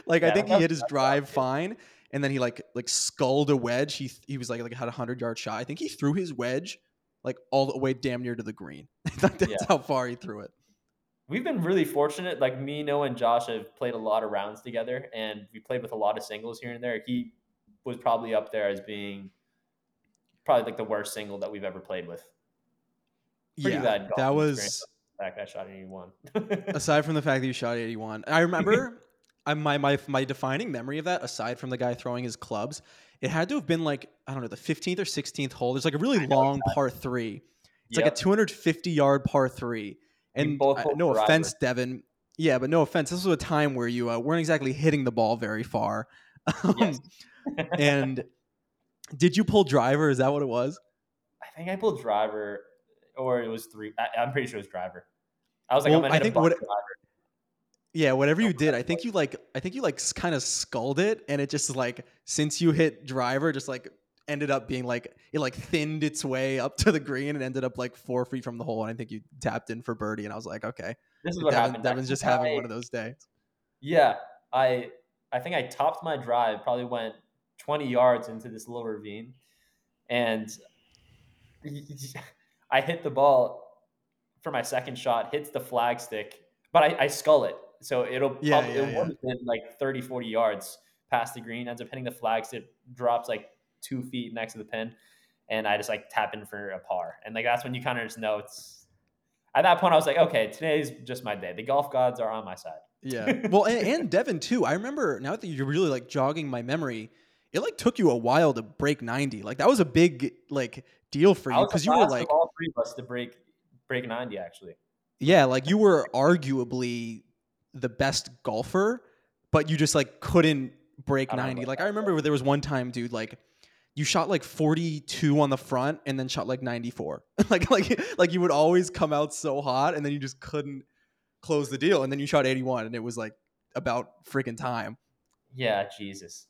Like I think he hit his drive awesome. fine, and then he like like sculled a wedge. He he was like like had a hundred yard shot. I think he threw his wedge like all the way damn near to the green. That's Yeah. how far he threw it. we've been really fortunate. Like me, Noah, and Josh have played a lot of rounds together, and we played with a lot of singles here and there. He was probably up there as being probably like the worst single that we've ever played with. Pretty yeah, bad golf that was fact, I shot an 81. aside from the fact that you shot 81 i remember I, my, my my defining memory of that aside from the guy throwing his clubs it had to have been like i don't know the 15th or 16th hole. There's like a really long par three. It's like a 250 yard par three. And no driver. offense Deven. Yeah but no offense. This was a time where you uh, weren't exactly hitting the ball very far. Um, Yes. and did you pull driver is that what it was I think I pulled driver, or it was three. I, I'm pretty sure it was driver. I was like, Well, I'm gonna I think what- driver. Yeah, whatever you did, I think you like I think you like kind of sculled it and it just like since you hit driver just like ended up being like it like thinned its way up to the green and ended up like 4 feet from the hole and I think you tapped in for birdie and I was like, okay. This is what Deven, happened. Deven's just having I- one of those days. Yeah, I I think I topped my drive, probably went 20 yards into this little ravine, and I hit the ball for my second shot, hits the flag stick, but I, I skull it. So it'll Yeah, probably, yeah, it yeah. would have been like 30, 40 yards past the green, ends up hitting the flag stick, drops like two feet next to the pin, and I just like tap in for a par. And like that's when you kind of just know it's at that point I was like, okay, today's just my day. The golf gods are on my side. Yeah. Well, and, and Deven too. I remember now that you're really like jogging my memory, it like took you a while to break 90. Like that was a big like deal for you because you were like all three of us to break break 90 actually. Yeah, like you were arguably the best golfer, but you just like couldn't break I don't know 90. Like I remember there was one time, dude, like you shot like 42 on the front and then shot like 94. like like like you would always come out so hot and then you just couldn't close the deal and then you shot 81 and it was like about freaking time. Yeah, Jesus.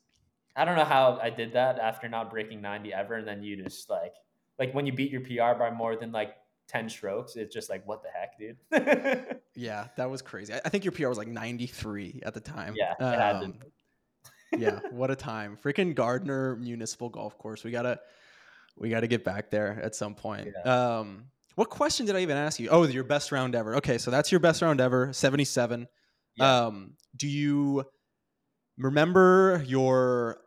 I don't know how I did that after not breaking 90 ever and then you just like like when you beat your PR by more than like 10 strokes, it's just like what the heck, dude. Yeah, that was crazy. I, think your PR was like 93 at the time. yeah, to Um, yeah, what a time. Freaking Gardner Municipal Golf Course. We gotta we gotta get back there at some point. Um what question did I even ask you? Oh, your best round ever. Okay, so that's your best round ever, 77. Yeah. Um do you remember your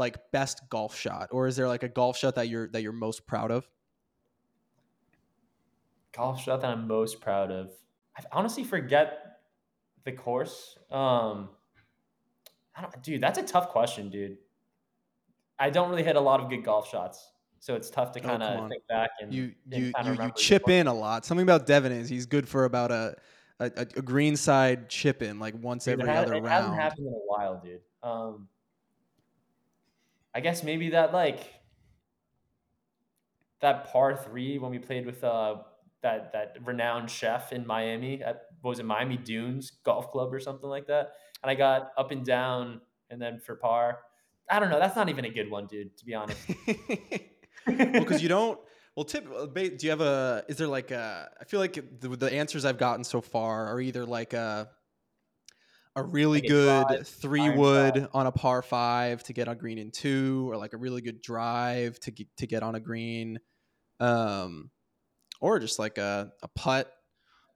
like best golf shot or is there like a golf shot that you're that you're most proud of? golf shot that I'm most proud of. I honestly forget the course. Um, I don't, dude, that's a tough question, dude. I don't really hit a lot of good golf shots, so it's tough to Oh, kind of on. think back and You and you you, you chip in a lot. Something about Deven is he's good for about a a, a green side chip in like once it every other it hasn't happened in a while, dude. Um, I guess maybe that like that par three when we played with uh that that renowned chef in Miami at what was it Miami Dunes Golf Club or something like that, and I got up and down and then for par. I don't know. That's not even a good one, dude. To be honest. well, because you don't. Well, tip. uh, Do you have a? Is there like a? I feel like the, the answers I've gotten so far are either like a a really Like good drive, three wood on a par five to get on green in two, or like a really good drive to get, to get on a green, um, or just like a a putt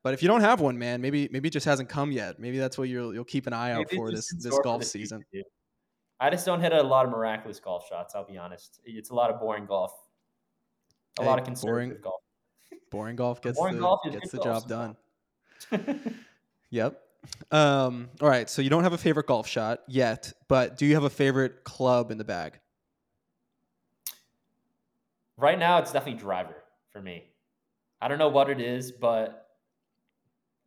But if you don't have one, man, maybe maybe it just hasn't come yet. Maybe that's what you'll you'll keep an eye out Maybe it's for this this for golf season. I just don't hit a lot of miraculous golf shots. I'll be honest. It's a lot of boring golf. A Hey, lot of boring- conservative golf. Boring golf gets Boring the golf gets the golf job done. Yep. Um, all right. So you don't have a favorite golf shot yet, but do you have a favorite club in the bag? right now, it's definitely driver for me. I don't know what it is, but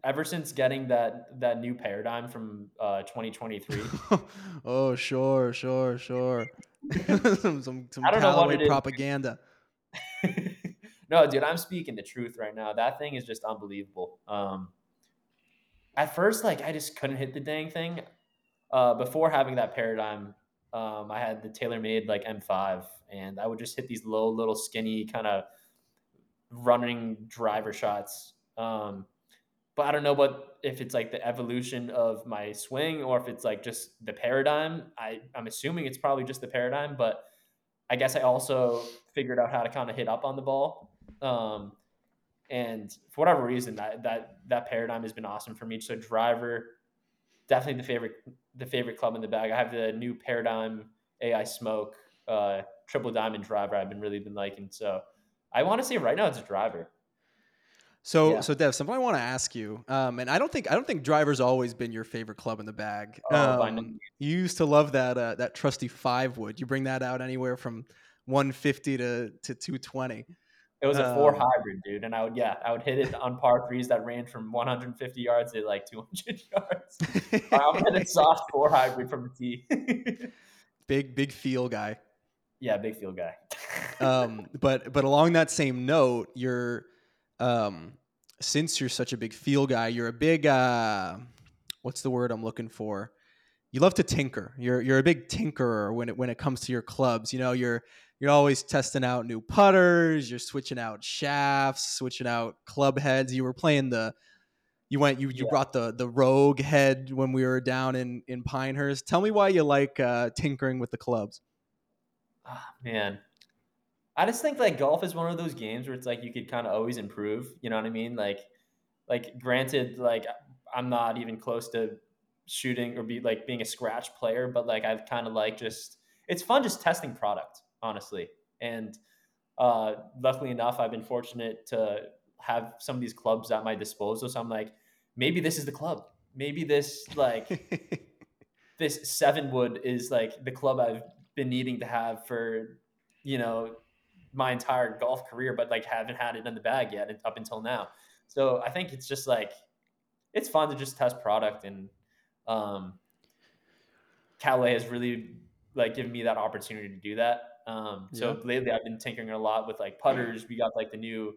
ever since getting that that new paradigm from uh, 2023, oh, sure, sure, sure. some some, some I don't know what Callaway propaganda. no, dude, I'm speaking the truth right now. That thing is just unbelievable. Um, at first, like I just couldn't hit the dang thing. Uh, before having that paradigm, um, I had the TaylorMade like M5, and I would just hit these low, little, skinny kind of running driver shots. Um, but I don't know what if it's like the evolution of my swing or if it's like just the paradigm. I I'm assuming it's probably just the paradigm, but I guess I also figured out how to kind of hit up on the ball. Um, and for whatever reason, that that that paradigm has been awesome for me. So driver, definitely the favorite the favorite club in the bag. I have the new paradigm AI smoke uh, triple diamond driver. I've been really been liking. So I want to say right now it's a driver. So Yeah. so Dev, something I want to ask you, um, and I don't think I don't think driver's always been your favorite club in the bag. Oh, by Um, you used to love that uh, that trusty five wood. You bring that out anywhere from 150 to to 220. It was a four Um, hybrid, dude, and I would yeah, I would hit it on par threes that range from 150 yards to like 200 yards. I'm hitting soft four hybrid from the tee. big big feel guy. yeah, big field guy. um, but but along that same note, you're um, since you're such a big feel guy, you're a big uh, what's the word I'm looking for? You love to tinker. You're you're a big tinkerer when it when it comes to your clubs. You know, you're you're always testing out new putters. You're switching out shafts, switching out club heads. You were playing the you went you you Yeah. brought the the rogue head when we were down in in Pinehurst. Tell me why you like uh, tinkering with the clubs. Ah, man. I just think like golf is one of those games where it's like you could kind of always improve. You know what I mean? Like, like granted, like I'm not even close to shooting or be like being a scratch player, but like I've kind of like just it's fun just testing product, honestly. And uh, luckily enough, I've been fortunate to have some of these clubs at my disposal. So I'm like, maybe this is the club. Maybe this like this seven wood is like the club I've been needing to have for, you know, my entire golf career, but like haven't had it in the bag yet up until now. So I think it's just like it's fun to just test product and um Calais has really like given me that opportunity to do that. Um so lately I've been tinkering a lot with like putters. We got like the new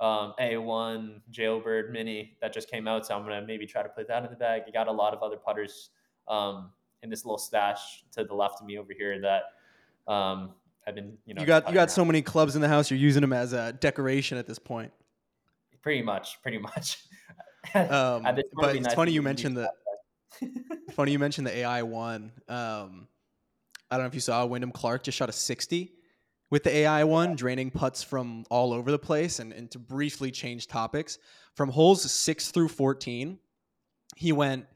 um, A1 Jailbird Mini that just came out, so I'm gonna maybe try to put that in the bag. I got a lot of other putters um, in this little stash to the left of me over here that um, I've been, you know, you got you got around. so many clubs in the house. You're using them as a decoration at this point. pretty much, pretty much. Um, At this point, but it's nice funny you get a new mentioned the funny you mentioned the AI one. Um, I don't know if you saw Wyndham Clark just shot a 60 with the AI one, draining putts from all over the place. And, and to briefly change topics, from holes six through 14, he went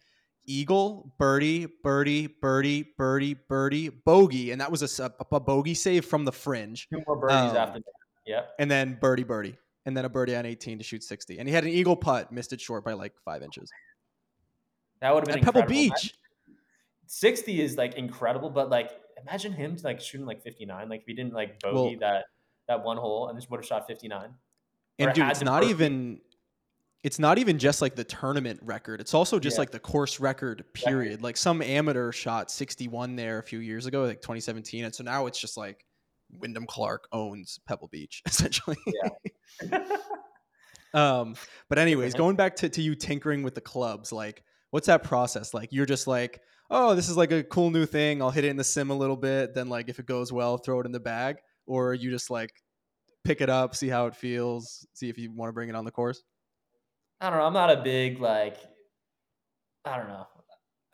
eagle, birdie, birdie, birdie, birdie, birdie, bogey, and that was a, a bogey save from the fringe, Two more birdies Um, after that. Yep. and then birdie, birdie, and then a birdie on 18 to shoot 60. And he had an eagle putt, missed it short by like five inches. That would have been Pebble. Beach. 60 is like incredible, but like imagine him like shooting like 59. Like if he didn't like bogey Well- that that one hole and just would have shot 59. And dude, it's not even it's not even just like the tournament record. It's also just Yeah. like the course record period. Like some amateur shot 61 there a few years ago, like 2017. And so now it's just like Wyndham Clark owns Pebble Beach, essentially. Yeah. um, but anyways, going back to, to you tinkering with the clubs, like what's that process like? You're just like, oh, this is like a cool new thing. I'll hit it in the sim a little bit. Then like if it goes well, throw it in the bag. Or you just like pick it up, see how it feels, see if you want to bring it on the course. I don't know. I'm not a big like. I don't know.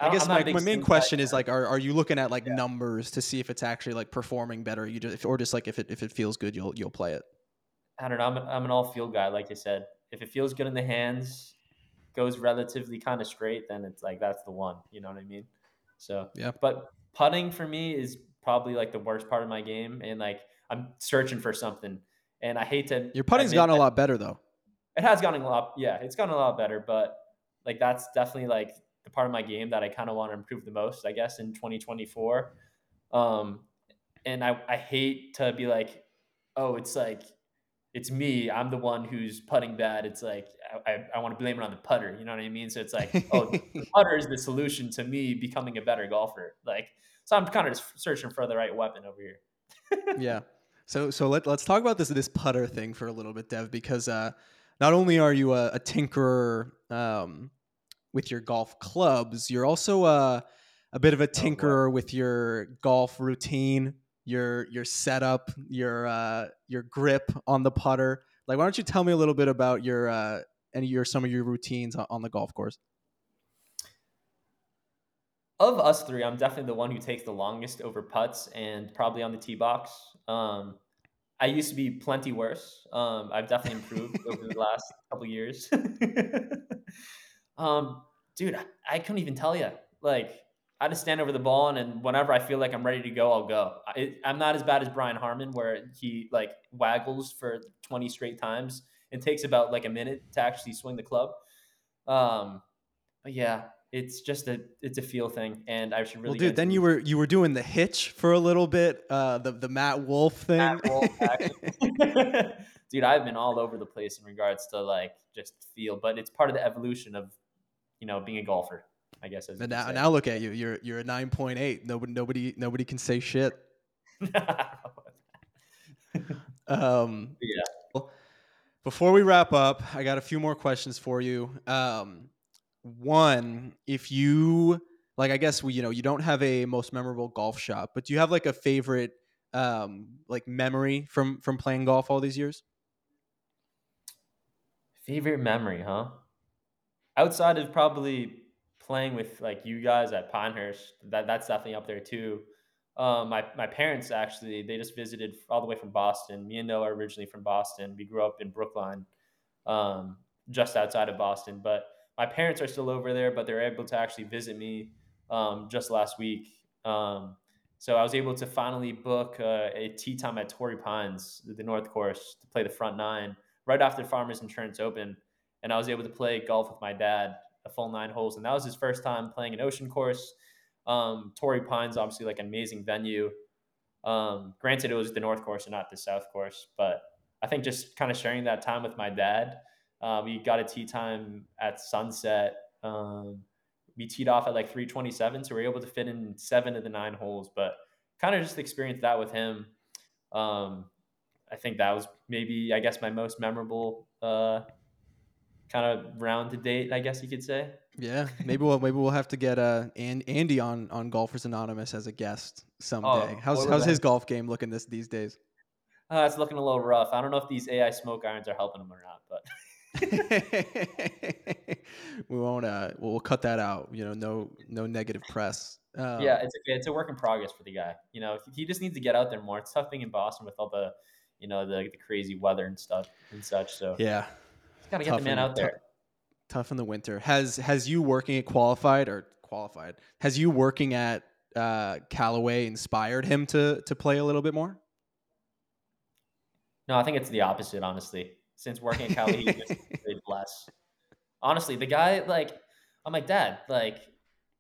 I, don't- guess I'm not a my, my main question is like, are, are you looking at like Yeah. numbers to see if it's actually like performing better? You just or just like if it if it feels good, you'll you'll play it. I don't know. I'm, I'm an all field guy, like I said. If it feels good in the hands, goes relatively kind of straight, then it's like that's the one. You know what I mean? So Yeah. But putting for me is probably like the worst part of my game, and like I'm searching for something, and I hate to. Your putting's gotten a lot better though. It has gotten a lot. Yeah, it's gotten a lot better, but like that's definitely like the part of my game that I kind of want to improve the most, I guess, in 2024. Um, and I I hate to be like, oh, it's like it's me. I'm the one who's putting bad. It's like I, I, I want to blame it on the putter. You know what I mean? So it's like, oh, the putter is the solution to me becoming a better golfer. Like, so I'm kind of just searching for the right weapon over here. yeah. So so let let's talk about this this putter thing for a little bit, Dev, because uh, not only are you a, a tinkerer um, with your golf clubs, you're also a a bit of a Oh, boy. tinkerer with your golf routine, your your setup, your uh, your grip on the putter. Like, why don't you tell me a little bit about your uh, any your some of your routines on, the golf course? Of us three, I'm definitely the one who takes the longest over putts and probably on the tee box. Um, I used to be plenty worse. Um, I've definitely improved over the last couple years. um, dude, I, I couldn't even tell you. Like, I just stand over the ball, and, and whenever I feel like I'm ready to go, I'll go. I, I'm not as bad as Brian Harman, where he like waggles for 20 straight times. It takes about like a minute to actually swing the club. Um, but yeah, it's just a it's a feel thing, and I should really. well, dude, then you were you were doing the hitch for a little bit, uh, the the Matt Wolff thing. Matt Wolff. Dude, I've been all over the place in regards to like just feel, but it's part of the evolution of you know being a golfer, I guess. As But now, now look at you. You're you're a nine point eight. Nobody nobody nobody can say shit. Um, Yeah. Before we wrap up, I got a few more questions for you. Um, one, if you like, I guess we you know you don't have a most memorable golf shot, but do you have like a favorite um, like memory from from playing golf all these years? Favorite memory, huh? Outside of probably playing with like you guys at Pinehurst, that that's definitely up there too. Um, my my parents actually they just visited all the way from Boston. Me and Noah are originally from Boston. We grew up in Brookline, um, just outside of Boston. But my parents are still over there, but they're able to actually visit me um, just last week. Um, so I was able to finally book uh, a tee time at Torrey Pines, the North Course, to play the front nine right after Farmers Insurance Open, and I was able to play golf with my dad a full nine holes, and that was his first time playing an ocean course. Um, Torrey Pines, obviously, like an amazing venue. Um, granted, it was the North Course and not the South Course, but I think just kind of sharing that time with my dad. Uh, we got a tee time at sunset. Um, we teed off at like 327, so we were able to fit in seven of the nine holes, but kind of just experienced that with him. Um, I think that was maybe, I guess, my most memorable uh, kind of round to date, I guess you could say. Yeah, maybe we'll maybe we'll have to get uh and Andy on on Golfers Anonymous as a guest someday. Oh, how's how's his golf game looking this these days? Uh, it's looking a little rough. I don't know if these AI smoke irons are helping him or not, but we won't. Uh, we'll, we'll cut that out. You know, no no negative press. Um, yeah, it's okay. It's a work in progress for the guy. You know, he just needs to get out there more. It's tough being in Boston with all the, you know, the, the crazy weather and stuff and such. So yeah. He's got to get tough the man in- out there. tou- Tough in the winter. Has has you working at qualified or qualified? Has you working at uh, Callaway inspired him to to play a little bit more? No, I think it's the opposite, honestly. Since working at Cali, he just played less. Honestly, the guy, like, I'm like, Dad, like,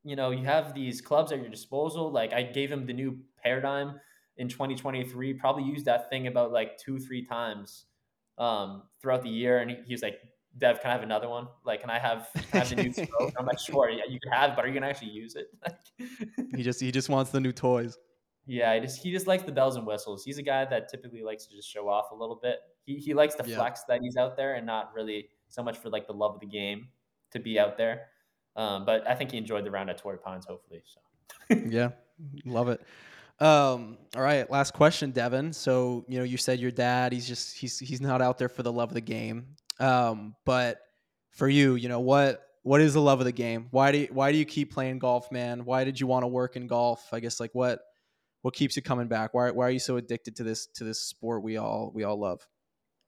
you know, you have these clubs at your disposal. Like, I gave him the new paradigm in 2023, probably used that thing about like two, three times um, throughout the year. And he, he was like, Dev, can I have another one? Like, can I have, can I have the new stroke? I'm like, sure, yeah, you can have, but are you gonna actually use it? he just he just wants the new toys. Yeah, he just he just likes the bells and whistles. He's a guy that typically likes to just show off a little bit. He he likes to Yeah. flex that he's out there and not really so much for like the love of the game to be out there. Um, but I think he enjoyed the round at Torrey Pines, hopefully. So yeah, love it. Um, all right, last question, Deven. So you know, you said your dad. He's just he's he's not out there for the love of the game. Um, but for you, you know what what is the love of the game? Why do you, why do you keep playing golf, man? Why did you want to work in golf? I guess like what what keeps you coming back? Why why are you so addicted to this to this sport we all we all love?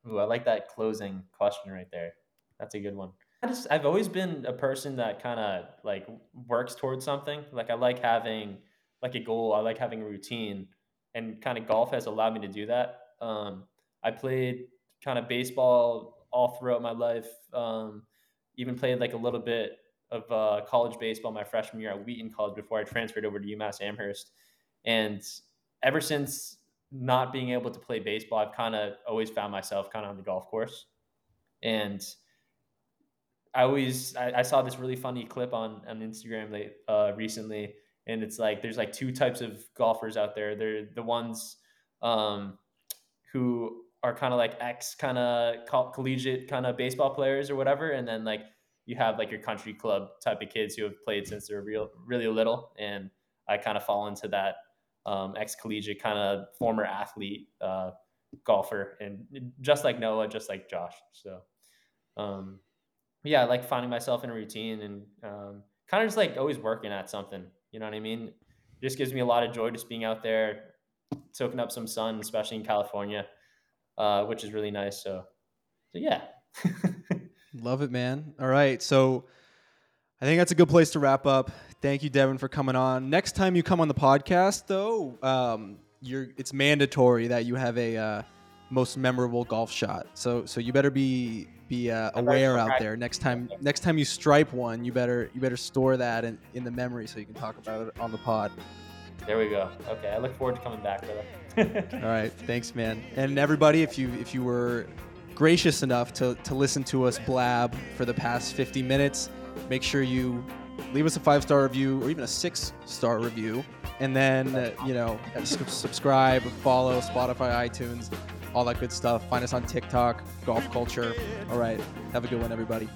Ooh, I like that closing question right there. That's a good one. I just I've always been a person that kind of like works towards something. Like I like having like a goal. I like having a routine, and kind of golf has allowed me to do that. Um, I played kind of baseball all throughout my life. Um, even played like a little bit of uh, college baseball my freshman year at Wheaton College before I transferred over to UMass Amherst. And ever since not being able to play baseball, I've kind of always found myself kind of on the golf course. And I always I, I, saw this really funny clip on on Instagram late, uh, recently, and it's like there's like two types of golfers out there. They're the ones um, who are kind of like ex kind of co- collegiate kind of baseball players or whatever, and then like you have like your country club type of kids who have played since they're real really little, and I kind of fall into that um, ex collegiate kind of former athlete uh, golfer, and just like Noah, just like Josh, so. Um, yeah, I like finding myself in a routine and um, kind of just like always working at something. You know what I mean? It just gives me a lot of joy just being out there, soaking up some sun, especially in California, uh, which is really nice. So, so yeah. Love it, man. All right, so I think that's a good place to wrap up. Thank you, Deven, for coming on. Next time you come on the podcast, though, um, you're it's mandatory that you have a uh, most memorable golf shot. So so you better be be uh, aware out there. Next time next time you stripe one, you better you better store that in, in the memory so you can talk about it on the pod. There we go. Okay, I look forward to coming back, brother. All right, thanks, man. And everybody, if you if you were gracious enough to to listen to us blab for the past 50 minutes, make sure you leave us a five star review or even a six star review, and then uh, you know subscribe, follow Spotify, iTunes all that good stuff. Find us on TikTok, golf culture. All right. Have a good one, everybody.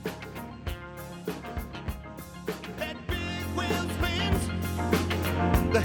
The